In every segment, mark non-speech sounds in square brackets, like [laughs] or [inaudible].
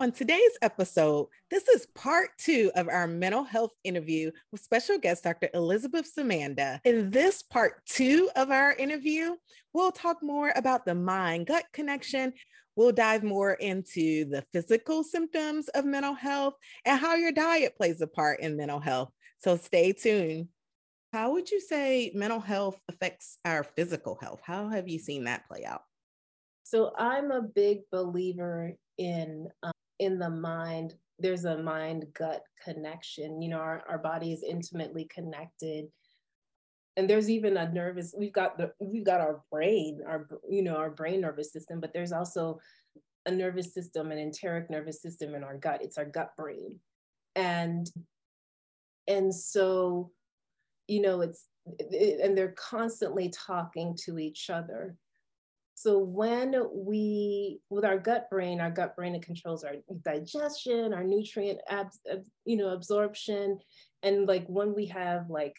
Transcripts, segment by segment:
On today's episode, this is part two of our mental health interview with special guest Dr. Elizabeth Ssemanda. In this part two of our interview, we'll talk more about the mind gut connection. We'll dive more into the physical symptoms of mental health and how your diet plays a part in mental health. So stay tuned. How would you say mental health affects our physical health? How have you seen that play out? So I'm a big believer in um, in the mind, there's a mind gut connection. You know, our, our body is intimately connected. And there's even a nervous, we've got the we've got our brain, our you know, our brain nervous system, but there's also a nervous system, an enteric nervous system in our gut. It's our gut brain. And and so, you know, it's it, and they're constantly talking to each other. So when we, with our gut brain, our gut brain, it controls our digestion, our nutrient, you know, absorption. And like when we have like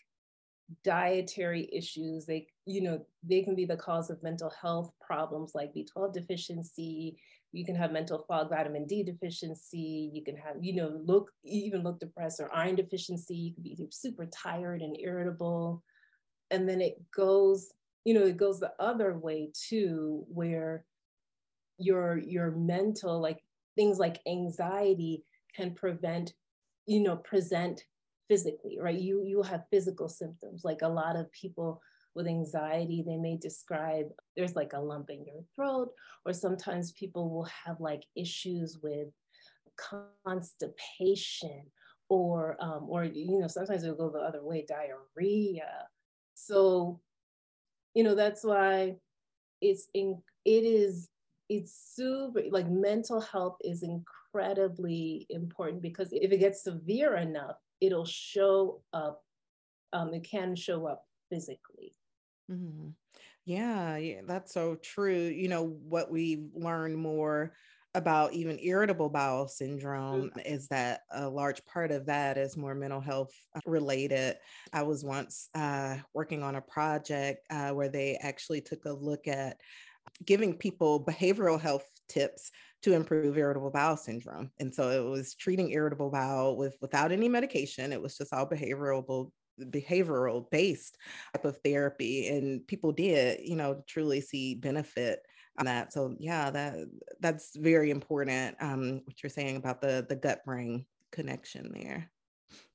dietary issues, they, you know, they can be the cause of mental health problems like B12 deficiency. You can have mental fog, vitamin D deficiency. You can have, you know, look, even look depressed or iron deficiency. You can be super tired and irritable. And then it goes you know, it goes the other way too, where your your mental, like things like anxiety can prevent, you know, present physically, right? You you have physical symptoms. Like a lot of people with anxiety, they may describe there's like a lump in your throat, or sometimes people will have like issues with constipation, or um, or you know, sometimes it'll go the other way, diarrhea. So you know that's why it's in it is it's super like mental health is incredibly important because if it gets severe enough it'll show up um, it can show up physically mm-hmm. yeah, yeah that's so true you know what we learn more about even irritable bowel syndrome mm-hmm. is that a large part of that is more mental health uh, related. I was once uh, working on a project uh, where they actually took a look at giving people behavioral health tips to improve irritable bowel syndrome. And so it was treating irritable bowel with without any medication. It was just all behavioral behavioral based type of therapy and people did you know truly see benefit that. So yeah, that that's very important. Um, what you're saying about the the gut brain connection there.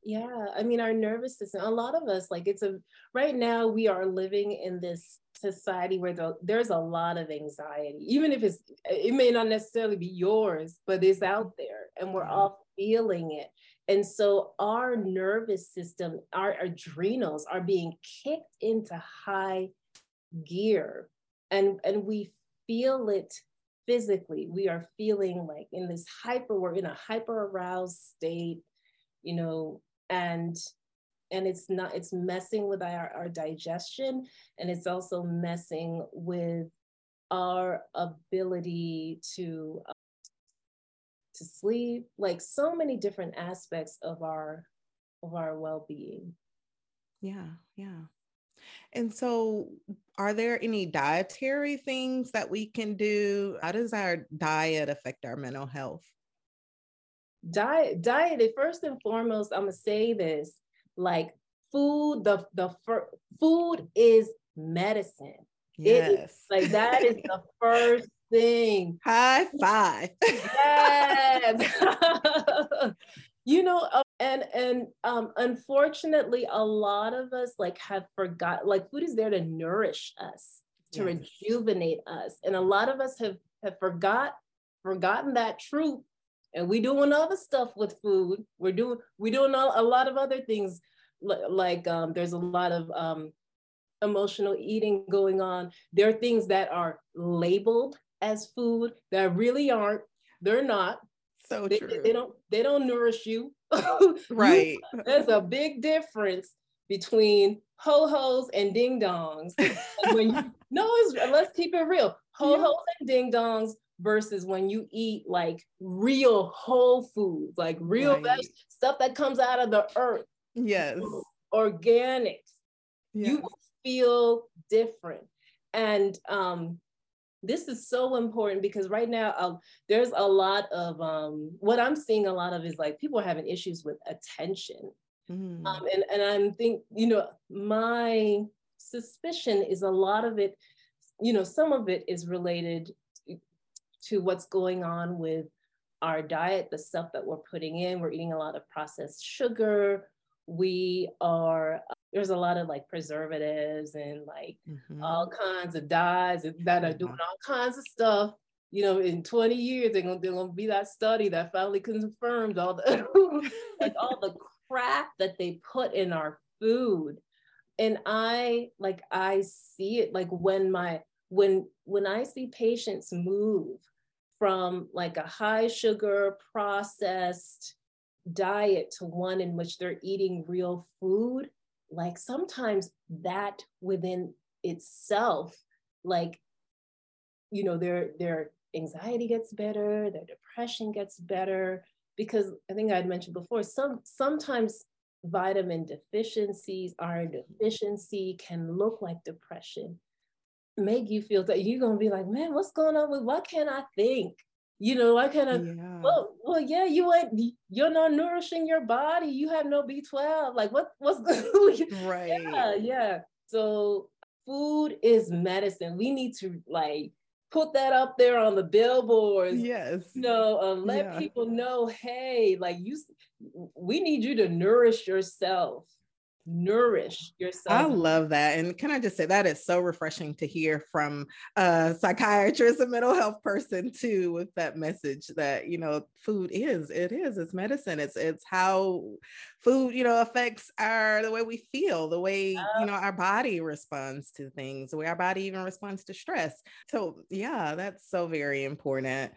Yeah, I mean, our nervous system, a lot of us, like it's a, right now we are living in this society where the, there's a lot of anxiety, even if it's, it may not necessarily be yours, but it's out there and we're all feeling it. And so our nervous system, our adrenals are being kicked into high gear and, and we feel it physically. We are feeling like in this hyper, we're in a hyper aroused state, you know, and and it's not it's messing with our, our digestion and it's also messing with our ability to uh, to sleep like so many different aspects of our of our well-being yeah yeah and so, are there any dietary things that we can do? How does our diet affect our mental health? Diet, diet. First and foremost, I'm gonna say this: like food, the the fir- food is medicine. Yes, like that is the [laughs] first thing. High five. [laughs] Yes. [laughs] you know, and and um, unfortunately a lot of us like have forgot like food is there to nourish us to yes. rejuvenate us and a lot of us have have forgot forgotten that truth and we doing other stuff with food we're doing we're doing a, a lot of other things like um, there's a lot of um, emotional eating going on there are things that are labeled as food that really aren't they're not So they, true. They don't they don't nourish you. [laughs] right. You, there's a big difference between ho hos and ding dongs. [laughs] when you, no, let's keep it real. Ho hos yeah. and ding dongs versus when you eat like real whole foods, like real right. veg- stuff that comes out of the earth. Yes. Organic. Yes. You feel different. And um, this is so important because right now um, there's a lot of um, what I'm seeing a lot of is like people are having issues with attention. Mm. Um, and, and I'm think, you know, my suspicion is a lot of it, you know, some of it is related to what's going on with our diet, the stuff that we're putting in. We're eating a lot of processed sugar. We are, there's a lot of like preservatives and like mm-hmm. all kinds of dyes that are doing all kinds of stuff. You know, in 20 years, they're gonna, they're gonna be that study that finally confirmed all the [laughs] like all the crap that they put in our food. And I like I see it like when my when when I see patients move from like a high sugar processed diet to one in which they're eating real food, like sometimes that within itself, like, you know, their their anxiety gets better, their depression gets better. Because I think I'd mentioned before, some sometimes vitamin deficiencies, iron deficiency can look like depression make you feel that you're gonna be like, man, what's going on with why can't I think? You know, why can't I yeah. well, well, yeah, you ain't you're not nourishing your body, you have no B12. Like what what's [laughs] right. Yeah, yeah. So food is medicine. We need to like put that up there on the billboards. Yes. You know, uh, let yeah. people know, hey, like you we need you to nourish yourself nourish yourself. I love that. And can I just say that is so refreshing to hear from a psychiatrist, a mental health person too, with that message that, you know, food is, it is, it's medicine. It's it's how food, you know, affects our the way we feel, the way, you know, our body responds to things, the way our body even responds to stress. So yeah, that's so very important.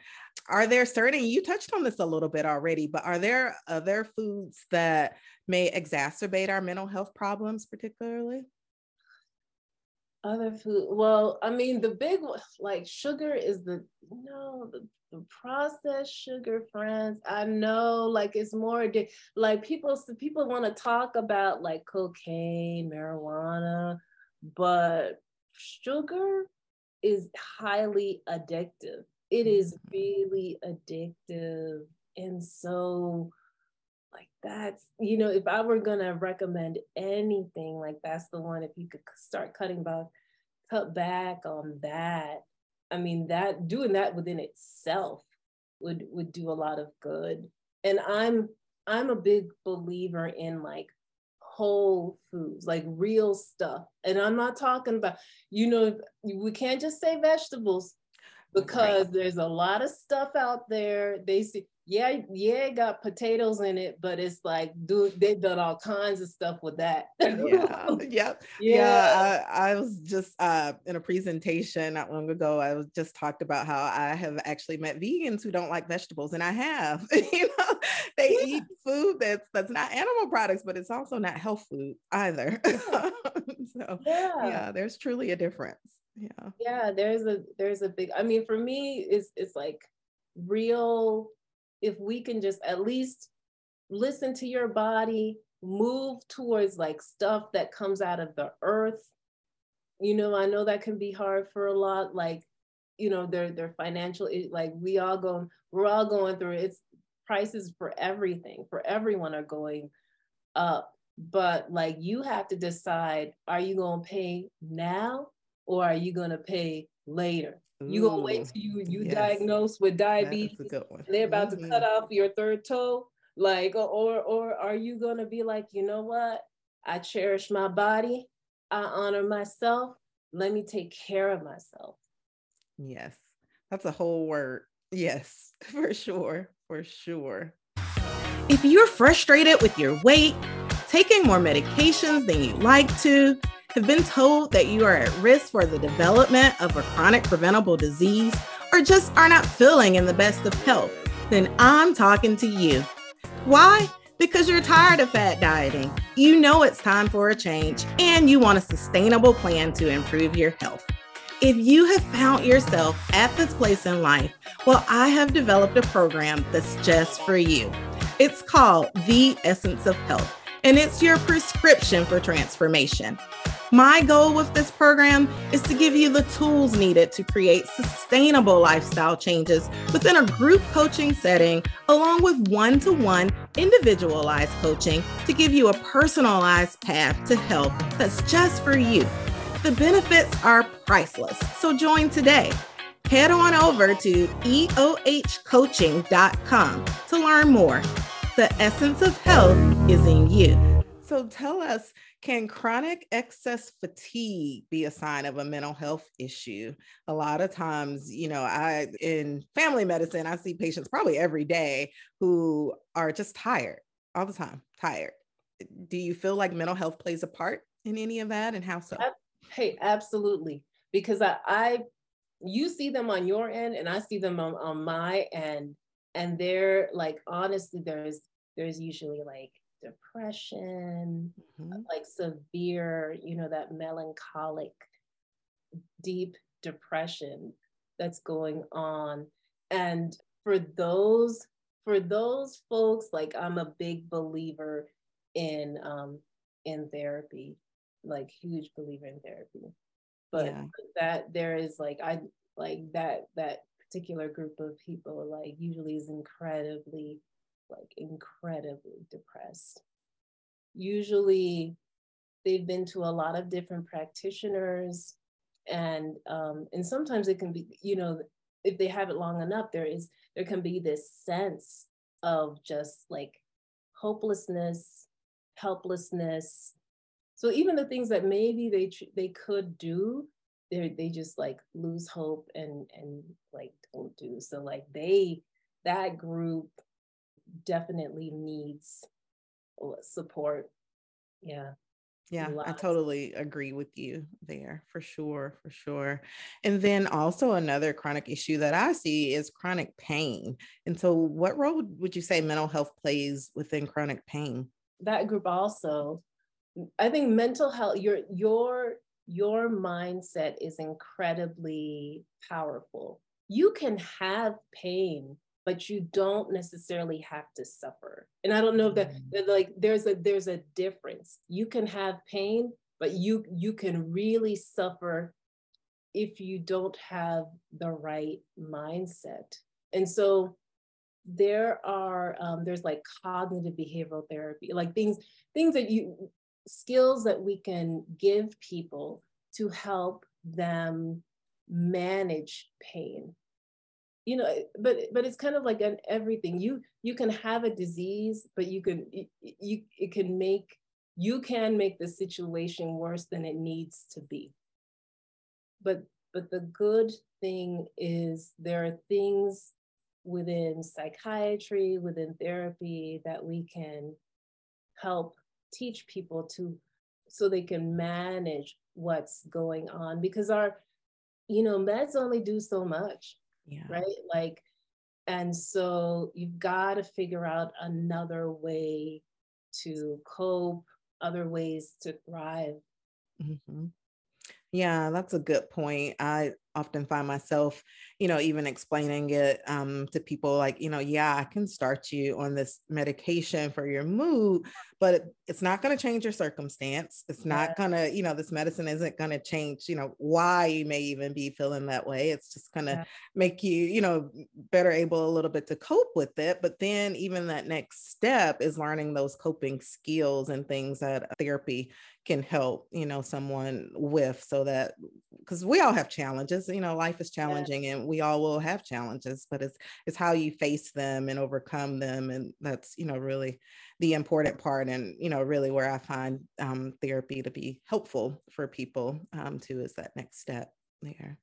Are there certain you touched on this a little bit already, but are there other foods that may exacerbate our mental health problems, particularly? Other food. Well, I mean, the big one, like sugar is the no, the, the processed sugar, friends. I know, like it's more like people. People want to talk about like cocaine, marijuana, but sugar is highly addictive. It is mm-hmm. really addictive, and so like that's you know if i were gonna recommend anything like that's the one if you could start cutting back cut back on that i mean that doing that within itself would would do a lot of good. And i'm i'm a big believer in like whole foods like real stuff. And i'm not talking about you know we can't just say vegetables because right. there's a lot of stuff out there they see yeah, yeah, it got potatoes in it, but it's like, dude, they've done all kinds of stuff with that. yeah, [laughs] yep. Yeah, yeah I, I, was just uh, in a presentation not long ago. I was just talked about how I have actually met vegans who don't like vegetables, and I have. [laughs] you know, they yeah. eat food that's that's not animal products, but it's also not health food either. [laughs] so yeah. yeah, there's truly a difference. Yeah. Yeah, there's a there's a big. I mean, for me, it's it's like real if we can just at least listen to your body, move towards like stuff that comes out of the earth. You know, I know that can be hard for a lot, like, you know, their their financial eh, like we all going we're all going through it. It's prices for everything, for everyone are going up. But like you have to decide, are you gonna pay now or are you gonna pay later? You gonna wait till you you yes. diagnosed with diabetes? They're about mm-hmm. to cut off your third toe, like, or or are you gonna be like, you know what? I cherish my body. I honor myself. Let me take care of myself. Yes, that's a whole word. Yes, [laughs] for sure, for sure. If you're frustrated with your weight, taking more medications than you like to have been told that you are at risk for the development of a chronic preventable disease or just are not feeling in the best of health, then I'm talking to you. Why? Because you're tired of fat dieting. You know it's time for a change and you want a sustainable plan to improve your health. If you have found yourself at this place in life, well, I have developed a program that's just for you. It's called The Essence of Health, and it's your prescription for transformation. My goal with this program is to give you the tools needed to create sustainable lifestyle changes within a group coaching setting, along with one to one individualized coaching to give you a personalized path to health that's just for you. The benefits are priceless, so join today. Head on over to eohcoaching.com to learn more. The essence of health is in you. So tell us can chronic excess fatigue be a sign of a mental health issue? A lot of times, you know, I in family medicine, I see patients probably every day who are just tired all the time, tired. Do you feel like mental health plays a part in any of that and how so? Hey, absolutely. Because I, I you see them on your end and I see them on, on my end. And they're like, honestly, there's there's usually like depression, mm-hmm. like severe, you know, that melancholic, deep depression that's going on. And for those, for those folks, like I'm a big believer in um in therapy, like huge believer in therapy. But yeah. that there is like I like that that particular group of people like usually is incredibly like incredibly depressed. Usually, they've been to a lot of different practitioners, and um, and sometimes it can be, you know, if they have it long enough, there is there can be this sense of just like hopelessness, helplessness. So even the things that maybe they they could do, they they just like lose hope and and like don't do. So like they that group definitely needs support. Yeah. Yeah, I totally agree with you there for sure, for sure. And then also another chronic issue that I see is chronic pain. And so what role would you say mental health plays within chronic pain? That group also I think mental health your your your mindset is incredibly powerful. You can have pain but you don't necessarily have to suffer. And I don't know if that, mm. like there's a there's a difference. You can have pain, but you you can really suffer if you don't have the right mindset. And so there are um, there's like cognitive behavioral therapy, like things things that you skills that we can give people to help them manage pain you know but but it's kind of like an everything. You you can have a disease but you can you, it can make you can make the situation worse than it needs to be. But but the good thing is there are things within psychiatry within therapy that we can help teach people to so they can manage what's going on because our you know meds only do so much yeah. right? Like, and so you've got to figure out another way to cope, other ways to thrive. Mm-hmm. Yeah, that's a good point. I often find myself, you know, even explaining it um, to people like, you know, yeah, I can start you on this medication for your mood, but it, it's not going to change your circumstance. It's not going to, you know, this medicine isn't going to change, you know, why you may even be feeling that way. It's just going to yeah. make you, you know, better able a little bit to cope with it. But then even that next step is learning those coping skills and things that therapy can help, you know, someone with so that because we all have challenges you know life is challenging and we all will have challenges but it's it's how you face them and overcome them and that's you know really the important part and you know really where i find um, therapy to be helpful for people um, too is that next step there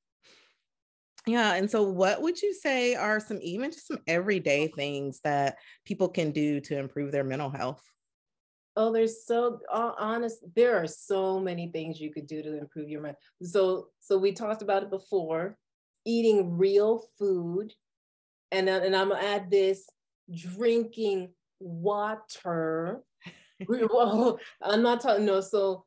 yeah and so what would you say are some even just some everyday things that people can do to improve their mental health Oh, there's so honest. There are so many things you could do to improve your mind. So, so we talked about it before. Eating real food, and, and I'm gonna add this drinking water. [laughs] [laughs] well, I'm not talking no, so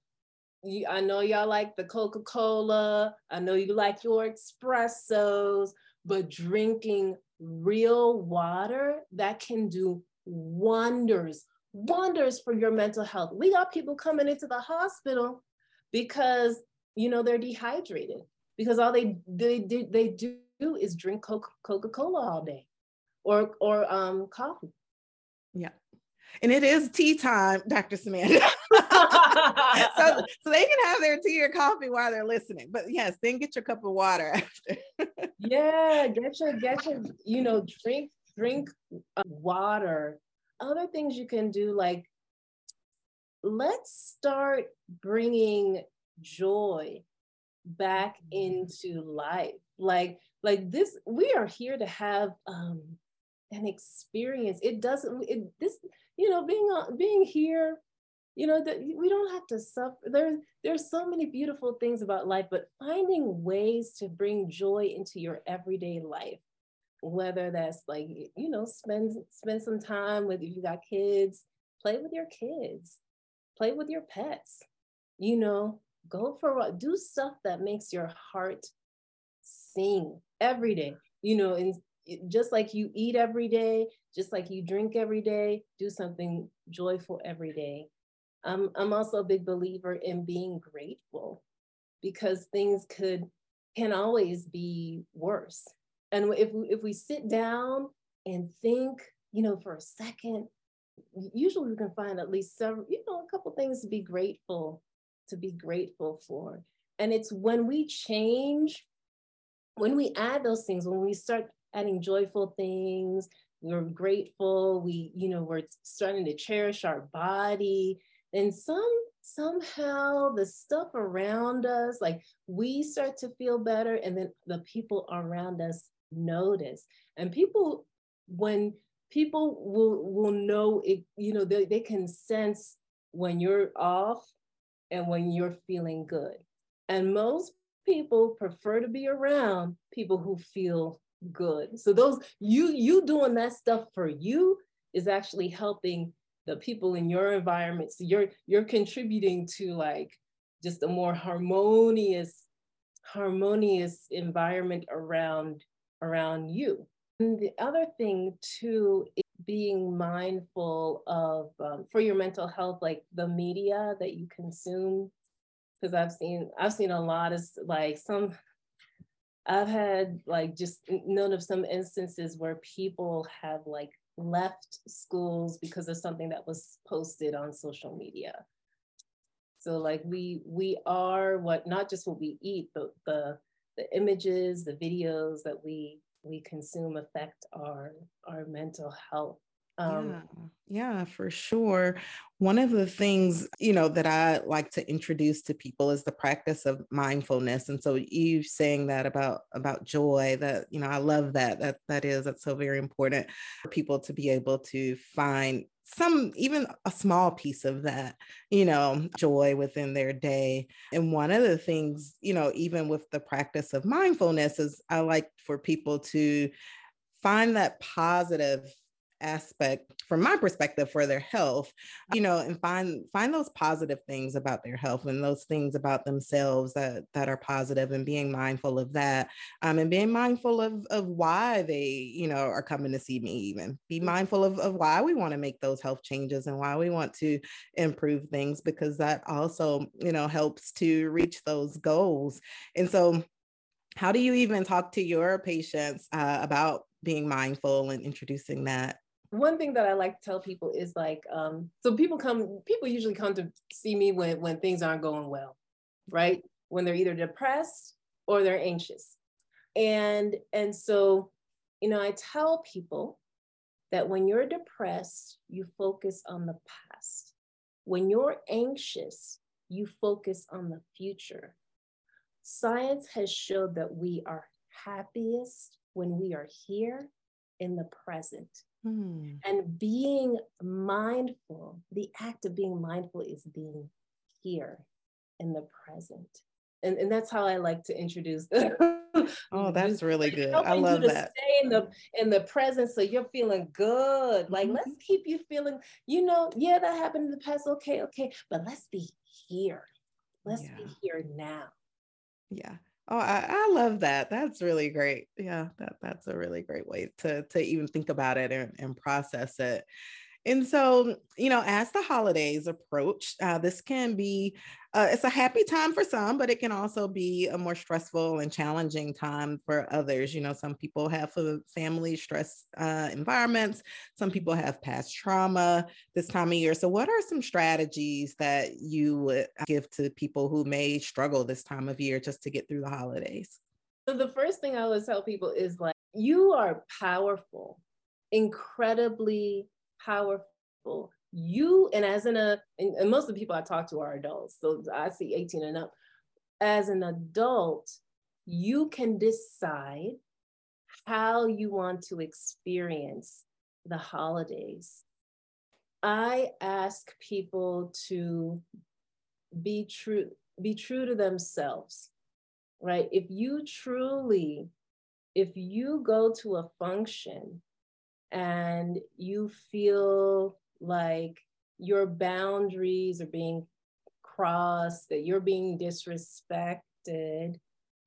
you, I know y'all like the Coca-Cola. I know you like your espressos, but drinking real water that can do wonders, wonders for your mental health. We got people coming into the hospital because you know they're dehydrated because all they they do they do is drink Coca Cola all day, or or um coffee. Yeah, and it is tea time, Dr. Ssemanda. [laughs] so, so they can have their tea or coffee while they're listening. But yes, then get your cup of water after. yeah, get your get your you know drink drink water. Other things you can do like let's start bringing joy back mm-hmm. into life like like this we are here to have um an experience. It doesn't it, this you know being on being here you know that we don't have to suffer there's there's so many beautiful things about life but finding ways to bring joy into your everyday life whether that's like you know spend spend some time with if you got kids play with your kids play with your pets you know go for what do stuff that makes your heart sing every day you know and just like you eat every day just like you drink every day do something joyful every day I'm, I'm also a big believer in being grateful because things could can always be worse and if, if we sit down and think you know for a second usually we can find at least several you know a couple things to be grateful to be grateful for. And it's when we change, when we add those things, when we start adding joyful things, we're grateful, we, you know, we're starting to cherish our body, And some somehow the stuff around us, like we start to feel better, and then the people around us notice. And people, when people will will know it, you know, they, they can sense when you're off and when you're feeling good. And most people prefer to be around people who feel good. So those you you doing that stuff for you is actually helping the people in your environment. So you're you're contributing to like just a more harmonious harmonious environment around around you. And the other thing too is being mindful of um, for your mental health like the media that you consume because i've seen i've seen a lot of like some i've had like just known of some instances where people have like left schools because of something that was posted on social media. So like we we are what not just what we eat but the the images the videos that we we consume affect our our mental health um, yeah, yeah, for sure. One of the things, you know, that I like to introduce to people is the practice of mindfulness. And so you saying that about about joy, that, you know, I love that. That that is that's so very important for people to be able to find some even a small piece of that you know joy within their day and one of the things you know even with the practice of mindfulness is i like for people to find that positive aspect from my perspective for their health you know and find find those positive things about their health and those things about themselves that that are positive and being mindful of that um, and being mindful of of why they you know are coming to see me even. Be mm-hmm. mindful of, of why we want to make those health changes and why we want to improve things because that also you know helps to reach those goals. And so how do you even talk to your patients uh, about being mindful and introducing that one thing that I like to tell people is like, um, so people come, people usually come to see me when when things aren't going well, right? When they're either depressed or they're anxious, and and so, you know, I tell people that when you're depressed, you focus on the past. When you're anxious, you focus on the future. Science has showed that we are happiest when we are here in the present Hmm. And being mindful, the act of being mindful is being here in the present. and, and that's how I like to introduce [laughs] oh, that's really good. I love that. Stay in the in the present so you're feeling good. Like mm-hmm. let's keep you feeling, you know, yeah, that happened in the past. Okay, okay. But let's be here. Let's yeah. be here now. Yeah. Oh, I, I, love that. That's really great. Yeah, that that's a really great way to to even think about it and, and process it. And so, you know, as the holidays approach, uh, this can be uh, it's a happy time for some, but it can also be a more stressful and challenging time for others. You know, some people have family stress uh, environments, some people have past trauma this time of year. So, what are some strategies that you would give to people who may struggle this time of year just to get through the holidays? So, the first thing I always tell people is like, you are powerful, incredibly powerful. You, and as in a, uh, and, and most of the people I talk to are adults, so I see 18 and up. As an adult, you can decide how you want to experience the holidays. I ask people to be true, be true to themselves, right? If you truly, if you go to a function and you feel like your boundaries are being crossed, that you're being disrespected,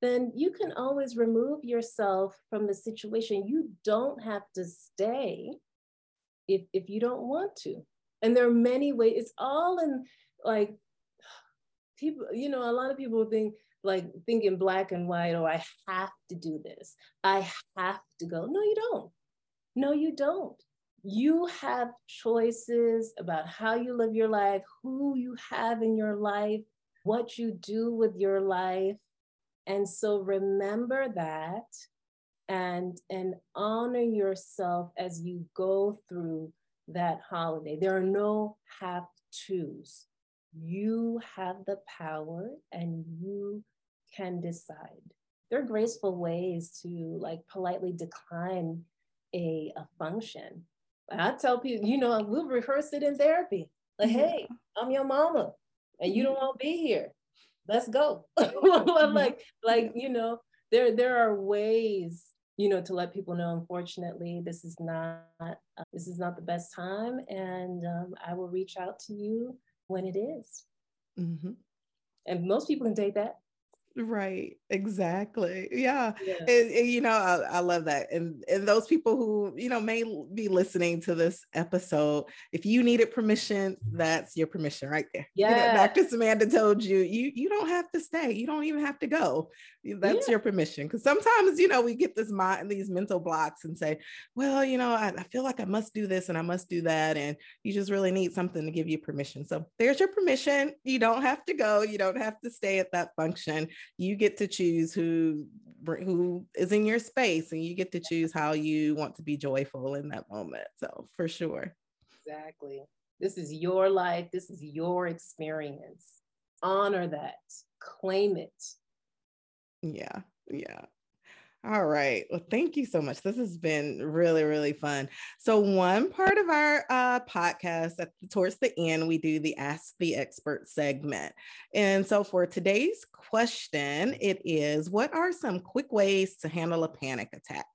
then you can always remove yourself from the situation. You don't have to stay if, if you don't want to. And there are many ways, it's all in like people, you know, a lot of people think like thinking black and white, oh, I have to do this. I have to go. No, you don't. No, you don't. You have choices about how you live your life, who you have in your life, what you do with your life. And so remember that and and honor yourself as you go through that holiday. There are no have tos. You have the power and you can decide. There are graceful ways to like politely decline a, a function. I tell people, you know, we'll rehearse it in therapy. Like, mm-hmm. hey, I'm your mama, and you don't want to be here. Let's go. [laughs] Mm-hmm. like, like you know, there there are ways, you know, to let people know. Unfortunately, this is not uh, this is not the best time, and um, I will reach out to you when it is. Mm-hmm. And most people can take that. Right, exactly. Yeah. yeah. And, and, you know, I, I, love that. And and those people who, you know, may be listening to this episode, if you needed permission, that's your permission right there. Yeah. [laughs] You know, Dr. Ssemanda told you, you you don't have to stay. You don't even have to go. That's yeah. your permission. Because sometimes, you know, we get this mind, these mental blocks and say, well, you know, I, I feel like I must do this and I must do that. And you just really need something to give you permission. So there's your permission. You don't have to go. You don't have to stay at that function you get to choose who who is in your space and you get to choose how you want to be joyful in that moment so for sure. Exactly. This is your life this is your experience. Honor that claim it. Yeah yeah all right. Well, thank you so much. This has been really, really fun. So, one part of our uh, podcast, at, towards the end, we do the Ask the Expert segment. And so, for today's question, it is What are some quick ways to handle a panic attack?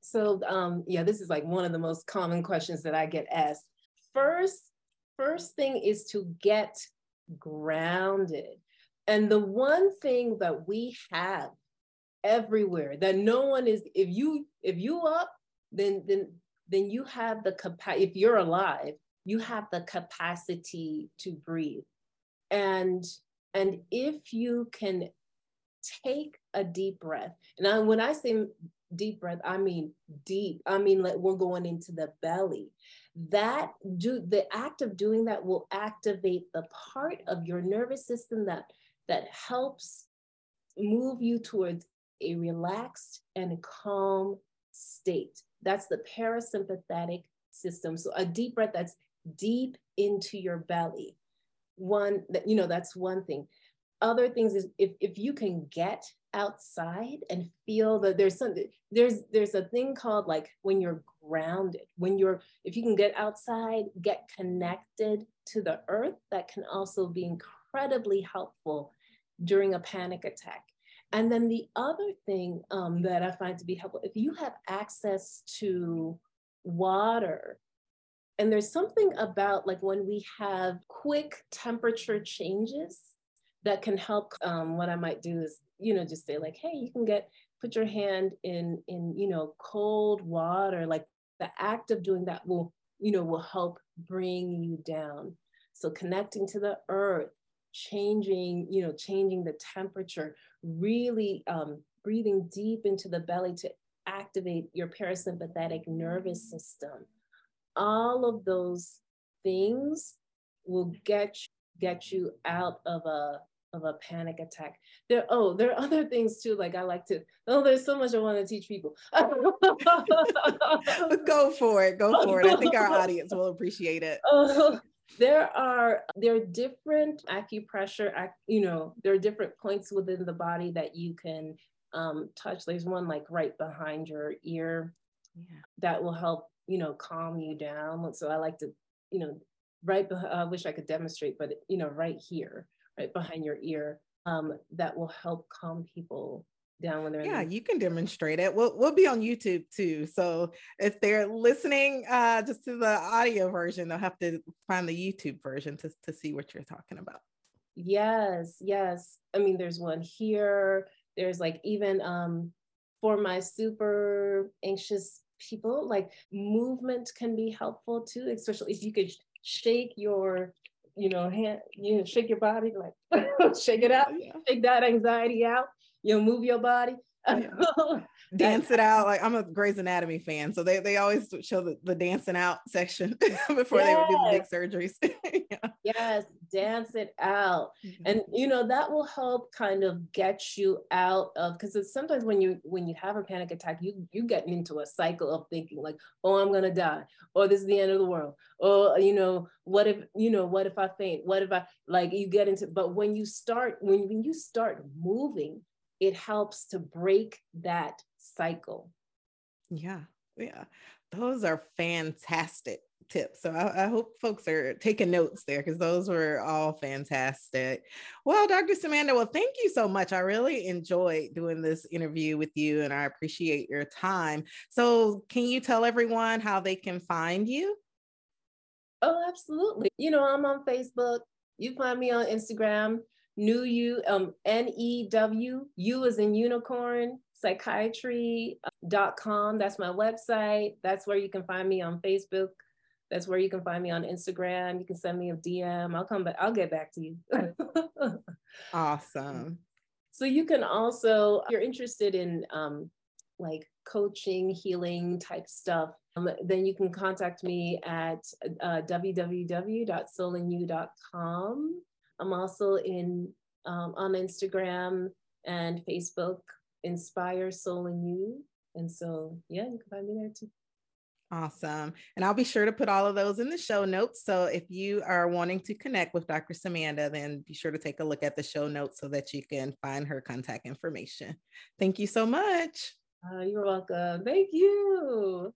So, um, yeah, this is like one of the most common questions that I get asked. First, first thing is to get grounded. And the one thing that we have everywhere that no one is if you if you up then then then you have the capacity if you're alive you have the capacity to breathe. And and if you can take a deep breath and I, when i say deep breath i mean deep i mean like we're going into the belly. That do the act of doing that will activate the part of your nervous system that that helps move you towards a relaxed and calm state. That's the parasympathetic system. So a deep breath that's deep into your belly. One that, you know, that's one thing. Other things is if, if you can get outside and feel that there's something, there's there's a thing called like when you're grounded, when you're, if you can get outside, get connected to the earth, that can also be incredibly helpful during a panic attack. And then the other thing um, that I find to be helpful, if you have access to water, and there's something about like when we have quick temperature changes that can help. Um, what I might do is, you know, just say like, hey, you can get put your hand in in you know cold water. Like the act of doing that will you know will help bring you down. So connecting to the earth, changing, you know, changing the temperature, really um, breathing deep into the belly to activate your parasympathetic nervous system. All of those things will get you, get you out of a of a panic attack. There, oh, there are other things too. Like I like to, oh, there's so much I want to teach people. [laughs] go for it. Go for it. I think our audience will appreciate it. [laughs] There are there are different acupressure you know there are different points within the body that you can um, touch there's one like right behind your ear yeah. that will help you know calm you down so i like to you know right be- i wish i could demonstrate but you know right here right behind your ear um, that will help calm people down when they're yeah you can demonstrate it. We'll, we'll be on youtube too so if they're listening uh just to the audio version they'll have to find the youtube version to, to see what you're talking about. Yes yes. I mean there's one here. There's like even um for my super anxious people like movement can be helpful too especially if you could shake your you know hand you know shake your body like [laughs] shake it out yeah. shake that anxiety out you move your body. [laughs] Dance it out. Like I'm a Grey's Anatomy fan. So they, they always show the, the dancing out section [laughs] before yes. they would do the big surgeries. [laughs] yeah. Yes, dance it out. Mm-hmm. And you know, that will help kind of get you out of because it's sometimes when you when you have a panic attack, you you get into a cycle of thinking like, oh, I'm gonna die, or this is the end of the world, or you know, what if, you know, what if I faint? What if I like you get into but when you start when when you start moving it helps to break that cycle. Yeah, yeah. Those are fantastic tips. So I, I, hope folks are taking notes there because those were all fantastic. Well, Dr. Ssemanda, well, thank you so much. I really enjoyed doing this interview with you and I appreciate your time. So, can you tell everyone how they can find you? Oh, absolutely. You know, I'm on Facebook. You find me on Instagram new you um n-e-w u is in unicorn psychiatry.com that's my website. That's where you can find me on facebook. That's where you can find me on instagram. You can send me a dm i'll come back i'll get back to you. [laughs] Awesome. So you can also if you're interested in um like coaching healing type stuff um, then you can contact me at uh, www.soulinyou.com I'm also in um, on Instagram and Facebook, Inspire Soul in You. And so, yeah, you can find me there too. Awesome. And I'll be sure to put all of those in the show notes. So if you are wanting to connect with Dr. Ssemanda, then be sure to take a look at the show notes so that you can find her contact information. Thank you so much. Uh, you're welcome. Thank you.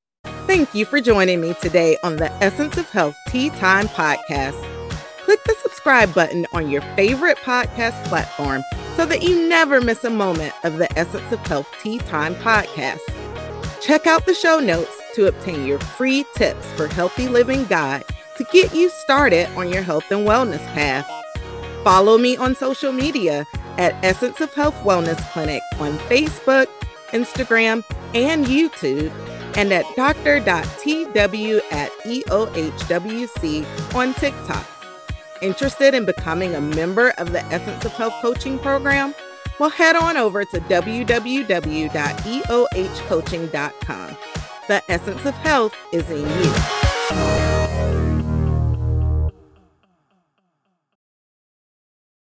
Thank you for joining me today on the Essence of Health Tea Time podcast click the subscribe button on your favorite podcast platform so that you never miss a moment of the Essence of Health Tea Time podcast. Check out the show notes to obtain your free tips for healthy living guide to get you started on your health and wellness path. Follow me on social media at Essence of Health Wellness Clinic on Facebook, Instagram, and YouTube, and at dr.tw at EOHWC on TikTok. Interested in becoming a member of the Essence of Health coaching program? Well, head on over to www.eohcoaching.com. The essence of health is in you.